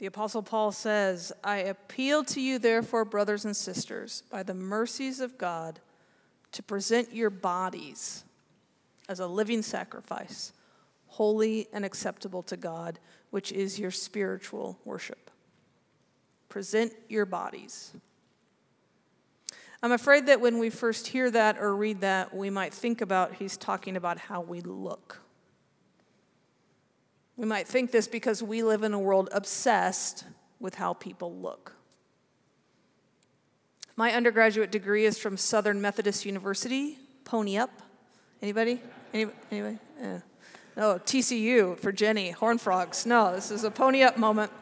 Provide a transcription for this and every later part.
The Apostle Paul says, I appeal to you, therefore, brothers and sisters, by the mercies of God, to present your bodies as a living sacrifice, holy and acceptable to God, which is your spiritual worship. Present your bodies. I'm afraid that when we first hear that or read that, we might think about he's talking about how we look. We might think this because we live in a world obsessed with how people look. My undergraduate degree is from Southern Methodist University. Pony up. Anybody? Anybody? Oh, anybody? Yeah. No, TCU for Jenny. Horn frogs. No, this is a pony up moment.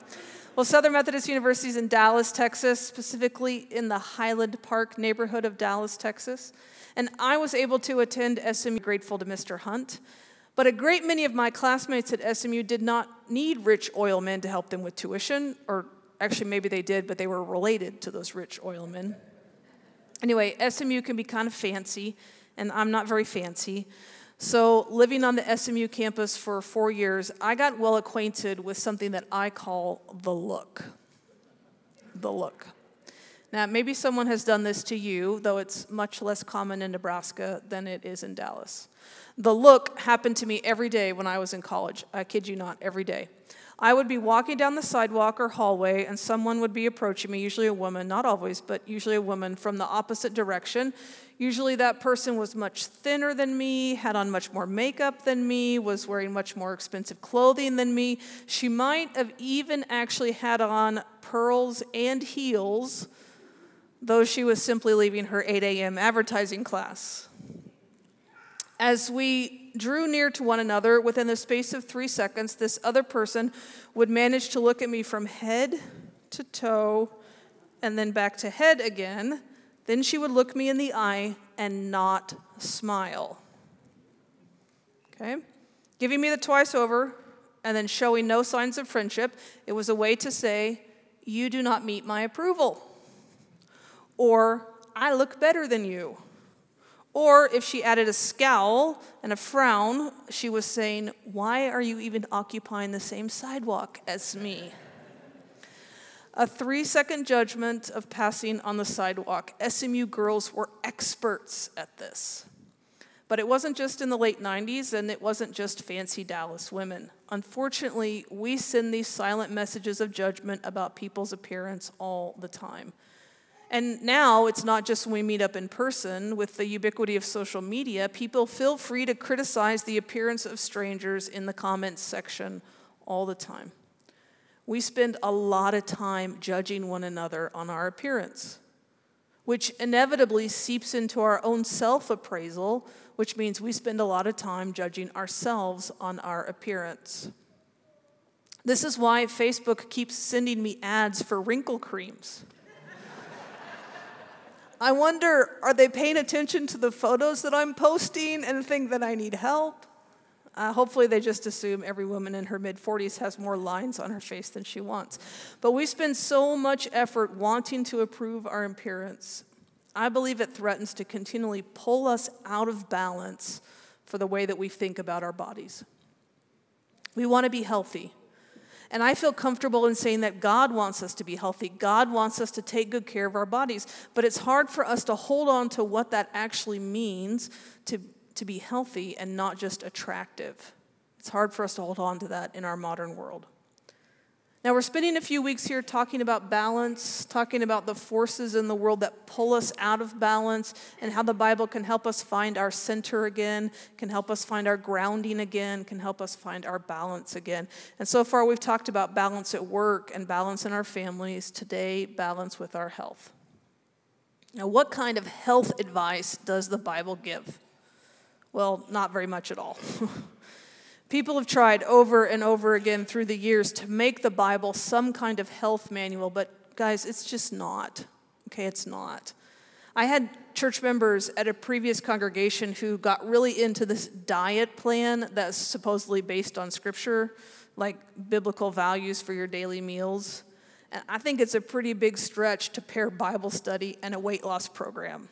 Well, Southern Methodist University is in Dallas, Texas, specifically in the Highland Park neighborhood of Dallas, Texas. And I was able to attend SMU, grateful to Mr. Hunt. But a great many of my classmates at SMU did not need rich oil men to help them with tuition, or actually, maybe they did, but they were related to those rich oil men. Anyway, SMU can be kind of fancy, and I'm not very fancy. So, living on the SMU campus for four years, I got well acquainted with something that I call the look. The look. Now, maybe someone has done this to you, though it's much less common in Nebraska than it is in Dallas. The look happened to me every day when I was in college. I kid you not, every day. I would be walking down the sidewalk or hallway, and someone would be approaching me, usually a woman, not always, but usually a woman from the opposite direction. Usually that person was much thinner than me, had on much more makeup than me, was wearing much more expensive clothing than me. She might have even actually had on pearls and heels, though she was simply leaving her 8 a.m. advertising class. As we drew near to one another, within the space of three seconds, this other person would manage to look at me from head to toe and then back to head again. Then she would look me in the eye and not smile. Okay? Giving me the twice over and then showing no signs of friendship, it was a way to say, You do not meet my approval. Or, I look better than you. Or if she added a scowl and a frown, she was saying, Why are you even occupying the same sidewalk as me? A three second judgment of passing on the sidewalk. SMU girls were experts at this. But it wasn't just in the late 90s, and it wasn't just fancy Dallas women. Unfortunately, we send these silent messages of judgment about people's appearance all the time. And now it's not just when we meet up in person with the ubiquity of social media, people feel free to criticize the appearance of strangers in the comments section all the time. We spend a lot of time judging one another on our appearance, which inevitably seeps into our own self appraisal, which means we spend a lot of time judging ourselves on our appearance. This is why Facebook keeps sending me ads for wrinkle creams. I wonder, are they paying attention to the photos that I'm posting and think that I need help? Uh, hopefully, they just assume every woman in her mid 40s has more lines on her face than she wants. But we spend so much effort wanting to improve our appearance. I believe it threatens to continually pull us out of balance for the way that we think about our bodies. We want to be healthy. And I feel comfortable in saying that God wants us to be healthy. God wants us to take good care of our bodies. But it's hard for us to hold on to what that actually means to, to be healthy and not just attractive. It's hard for us to hold on to that in our modern world. Now, we're spending a few weeks here talking about balance, talking about the forces in the world that pull us out of balance, and how the Bible can help us find our center again, can help us find our grounding again, can help us find our balance again. And so far, we've talked about balance at work and balance in our families. Today, balance with our health. Now, what kind of health advice does the Bible give? Well, not very much at all. People have tried over and over again through the years to make the Bible some kind of health manual, but guys, it's just not. Okay, it's not. I had church members at a previous congregation who got really into this diet plan that's supposedly based on scripture, like biblical values for your daily meals. And I think it's a pretty big stretch to pair Bible study and a weight loss program.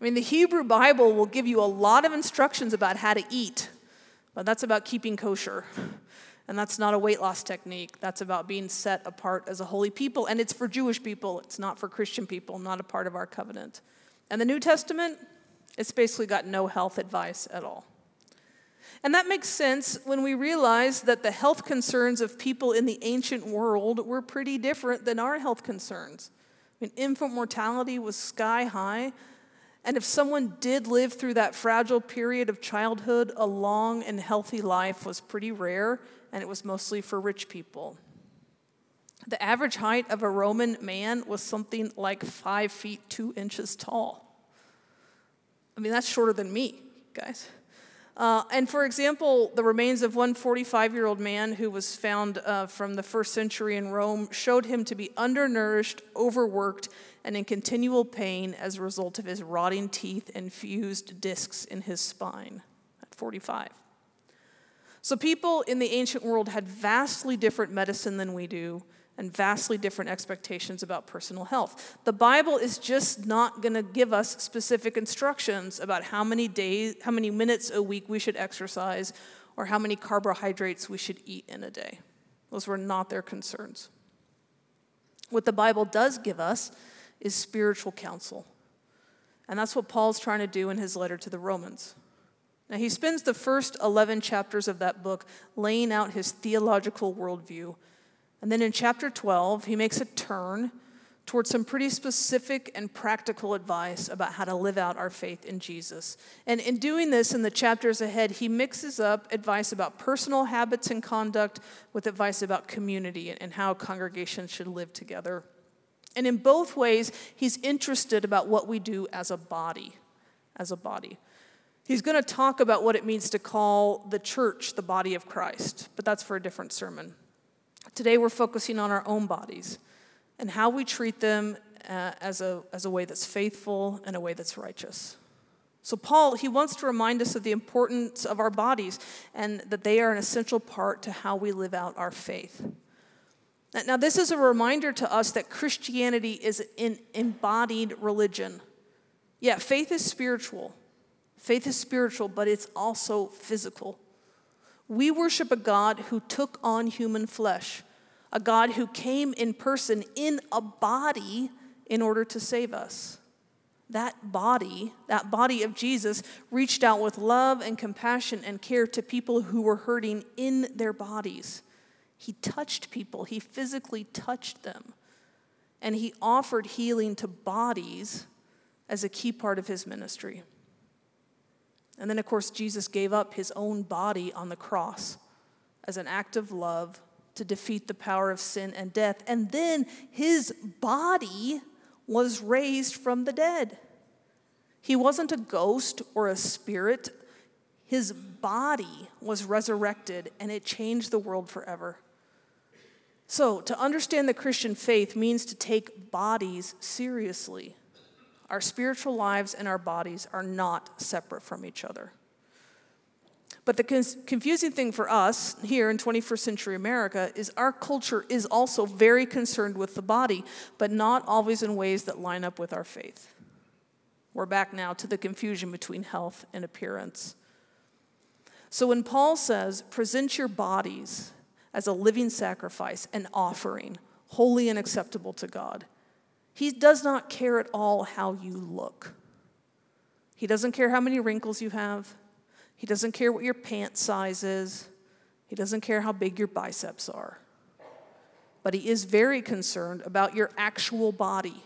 I mean, the Hebrew Bible will give you a lot of instructions about how to eat but that's about keeping kosher. And that's not a weight loss technique. That's about being set apart as a holy people. And it's for Jewish people, it's not for Christian people, not a part of our covenant. And the New Testament, it's basically got no health advice at all. And that makes sense when we realize that the health concerns of people in the ancient world were pretty different than our health concerns. I mean, infant mortality was sky high. And if someone did live through that fragile period of childhood, a long and healthy life was pretty rare, and it was mostly for rich people. The average height of a Roman man was something like five feet two inches tall. I mean, that's shorter than me, guys. Uh, and for example, the remains of one 45 year old man who was found uh, from the first century in Rome showed him to be undernourished, overworked, and in continual pain as a result of his rotting teeth and fused discs in his spine at 45. So, people in the ancient world had vastly different medicine than we do and vastly different expectations about personal health. The Bible is just not going to give us specific instructions about how many days, how many minutes a week we should exercise or how many carbohydrates we should eat in a day. Those were not their concerns. What the Bible does give us is spiritual counsel. And that's what Paul's trying to do in his letter to the Romans. Now, he spends the first 11 chapters of that book laying out his theological worldview and then in chapter 12, he makes a turn towards some pretty specific and practical advice about how to live out our faith in Jesus. And in doing this in the chapters ahead, he mixes up advice about personal habits and conduct with advice about community and how congregations should live together. And in both ways, he's interested about what we do as a body, as a body. He's going to talk about what it means to call the church the body of Christ, but that's for a different sermon. Today we're focusing on our own bodies and how we treat them uh, as, a, as a way that's faithful and a way that's righteous. So, Paul, he wants to remind us of the importance of our bodies and that they are an essential part to how we live out our faith. Now, this is a reminder to us that Christianity is an embodied religion. Yeah, faith is spiritual. Faith is spiritual, but it's also physical. We worship a God who took on human flesh, a God who came in person in a body in order to save us. That body, that body of Jesus, reached out with love and compassion and care to people who were hurting in their bodies. He touched people, he physically touched them, and he offered healing to bodies as a key part of his ministry. And then, of course, Jesus gave up his own body on the cross as an act of love to defeat the power of sin and death. And then his body was raised from the dead. He wasn't a ghost or a spirit, his body was resurrected, and it changed the world forever. So, to understand the Christian faith means to take bodies seriously. Our spiritual lives and our bodies are not separate from each other. But the confusing thing for us here in 21st century America is our culture is also very concerned with the body, but not always in ways that line up with our faith. We're back now to the confusion between health and appearance. So when Paul says, present your bodies as a living sacrifice, an offering, holy and acceptable to God, he does not care at all how you look. He doesn't care how many wrinkles you have. He doesn't care what your pant size is. He doesn't care how big your biceps are. But he is very concerned about your actual body.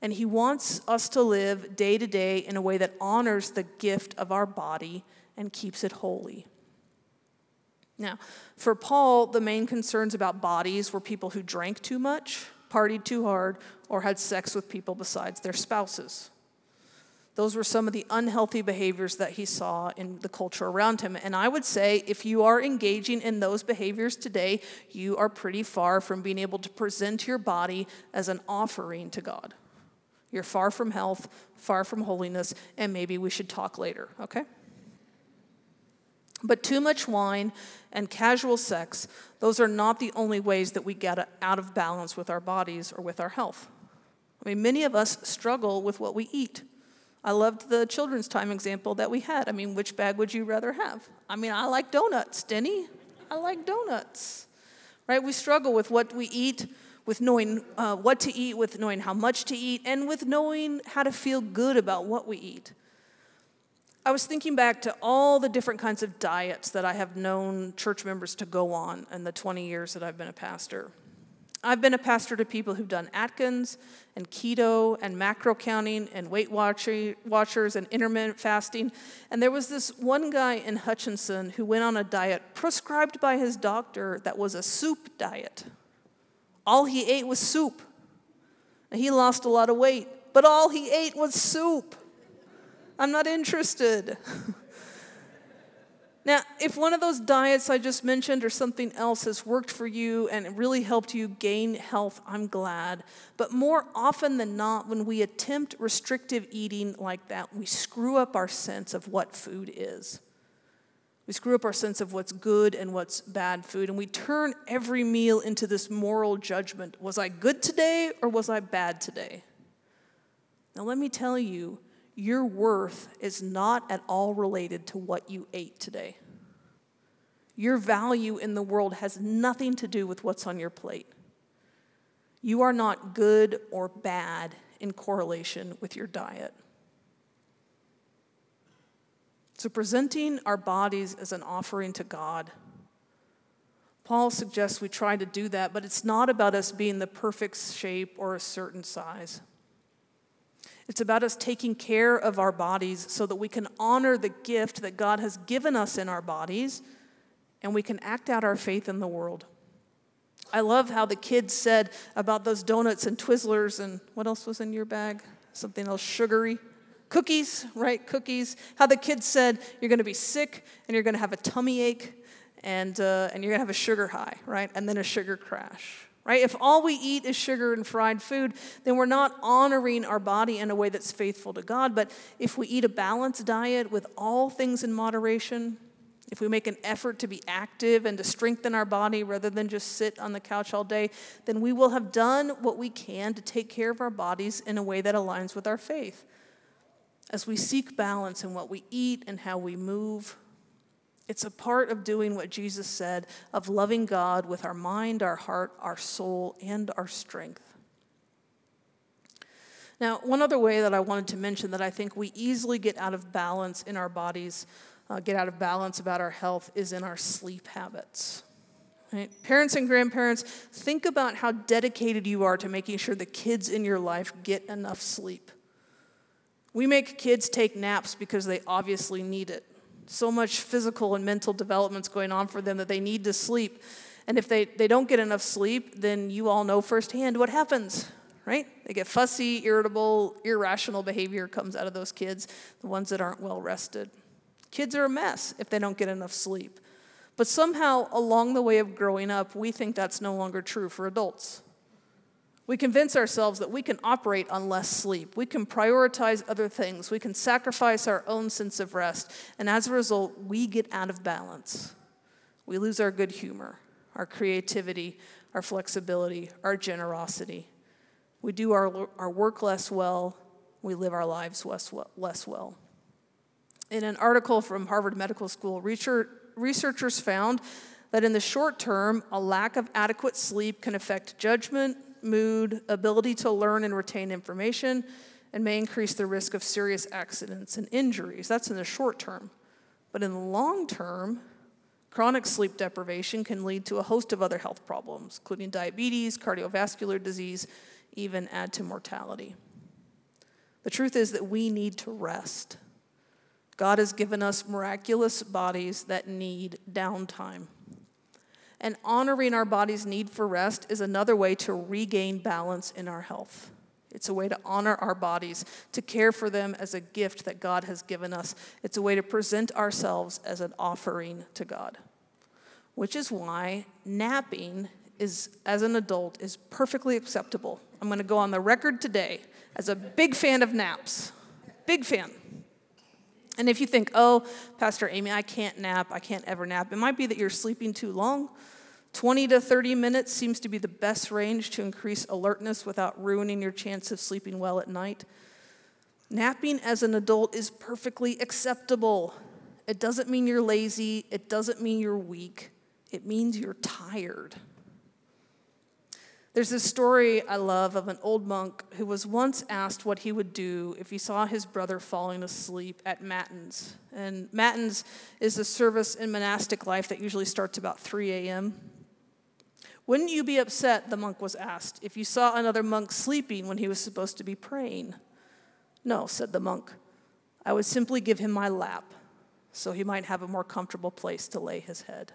And he wants us to live day to day in a way that honors the gift of our body and keeps it holy. Now, for Paul, the main concerns about bodies were people who drank too much, partied too hard, or had sex with people besides their spouses. Those were some of the unhealthy behaviors that he saw in the culture around him. And I would say if you are engaging in those behaviors today, you are pretty far from being able to present your body as an offering to God. You're far from health, far from holiness, and maybe we should talk later, okay? But too much wine and casual sex, those are not the only ways that we get out of balance with our bodies or with our health. I mean, many of us struggle with what we eat. I loved the children's time example that we had. I mean, which bag would you rather have? I mean, I like donuts, Denny. I like donuts. Right? We struggle with what we eat, with knowing uh, what to eat, with knowing how much to eat, and with knowing how to feel good about what we eat. I was thinking back to all the different kinds of diets that I have known church members to go on in the 20 years that I've been a pastor. I've been a pastor to people who've done Atkins and keto and macro counting and Weight Watchers and intermittent fasting. And there was this one guy in Hutchinson who went on a diet prescribed by his doctor that was a soup diet. All he ate was soup. And he lost a lot of weight, but all he ate was soup. I'm not interested. Now, if one of those diets I just mentioned or something else has worked for you and really helped you gain health, I'm glad. But more often than not, when we attempt restrictive eating like that, we screw up our sense of what food is. We screw up our sense of what's good and what's bad food, and we turn every meal into this moral judgment. Was I good today or was I bad today? Now, let me tell you, your worth is not at all related to what you ate today. Your value in the world has nothing to do with what's on your plate. You are not good or bad in correlation with your diet. So, presenting our bodies as an offering to God, Paul suggests we try to do that, but it's not about us being the perfect shape or a certain size. It's about us taking care of our bodies so that we can honor the gift that God has given us in our bodies and we can act out our faith in the world. I love how the kids said about those donuts and Twizzlers and what else was in your bag? Something else sugary. Cookies, right? Cookies. How the kids said you're going to be sick and you're going to have a tummy ache and, uh, and you're going to have a sugar high, right? And then a sugar crash right? If all we eat is sugar and fried food, then we're not honoring our body in a way that's faithful to God. But if we eat a balanced diet with all things in moderation, if we make an effort to be active and to strengthen our body rather than just sit on the couch all day, then we will have done what we can to take care of our bodies in a way that aligns with our faith. As we seek balance in what we eat and how we move, it's a part of doing what Jesus said of loving God with our mind, our heart, our soul, and our strength. Now, one other way that I wanted to mention that I think we easily get out of balance in our bodies, uh, get out of balance about our health, is in our sleep habits. Right? Parents and grandparents, think about how dedicated you are to making sure the kids in your life get enough sleep. We make kids take naps because they obviously need it so much physical and mental development's going on for them that they need to sleep. And if they, they don't get enough sleep, then you all know firsthand what happens, right? They get fussy, irritable, irrational behavior comes out of those kids, the ones that aren't well rested. Kids are a mess if they don't get enough sleep. But somehow, along the way of growing up, we think that's no longer true for adults. We convince ourselves that we can operate on less sleep. We can prioritize other things. We can sacrifice our own sense of rest. And as a result, we get out of balance. We lose our good humor, our creativity, our flexibility, our generosity. We do our, our work less well. We live our lives less less well. In an article from Harvard Medical School, researchers found that in the short term, a lack of adequate sleep can affect judgment, mood, ability to learn and retain information, and may increase the risk of serious accidents and injuries. That's in the short term. But in the long term, chronic sleep deprivation can lead to a host of other health problems, including diabetes, cardiovascular disease, even add to mortality. The truth is that we need to rest. God has given us miraculous bodies that need downtime. And honoring our body's need for rest is another way to regain balance in our health. It's a way to honor our bodies, to care for them as a gift that God has given us. It's a way to present ourselves as an offering to God. Which is why napping is as an adult is perfectly acceptable. I'm going to go on the record today as a big fan of naps. Big fan. And if you think, oh, Pastor Amy, I can't nap, I can't ever nap, it might be that you're sleeping too long. 20 to 30 minutes seems to be the best range to increase alertness without ruining your chance of sleeping well at night. Napping as an adult is perfectly acceptable. It doesn't mean you're lazy, it doesn't mean you're weak. it means you're tired. There's this story I love of an old monk who was once asked what he would do if he saw his brother falling asleep at Matins. And Matins is a service in monastic life that usually starts about 3 a.m. Wouldn't you be upset, the monk was asked, if you saw another monk sleeping when he was supposed to be praying? No, said the monk. I would simply give him my lap so he might have a more comfortable place to lay his head.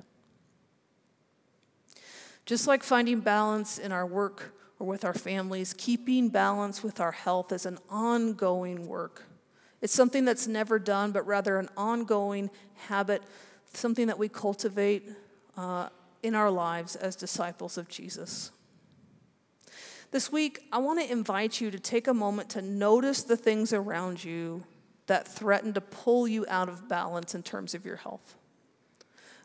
Just like finding balance in our work or with our families, keeping balance with our health is an ongoing work. It's something that's never done, but rather an ongoing habit, something that we cultivate uh, in our lives as disciples of Jesus. This week, I want to invite you to take a moment to notice the things around you that threaten to pull you out of balance in terms of your health.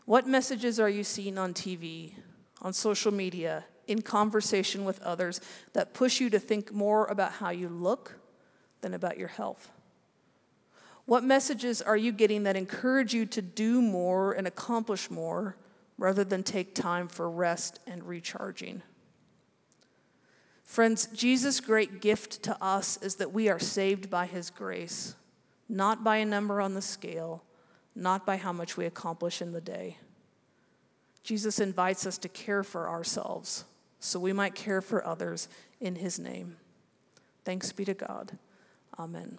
What messages are you seeing on TV? On social media, in conversation with others that push you to think more about how you look than about your health? What messages are you getting that encourage you to do more and accomplish more rather than take time for rest and recharging? Friends, Jesus' great gift to us is that we are saved by his grace, not by a number on the scale, not by how much we accomplish in the day. Jesus invites us to care for ourselves so we might care for others in his name. Thanks be to God. Amen.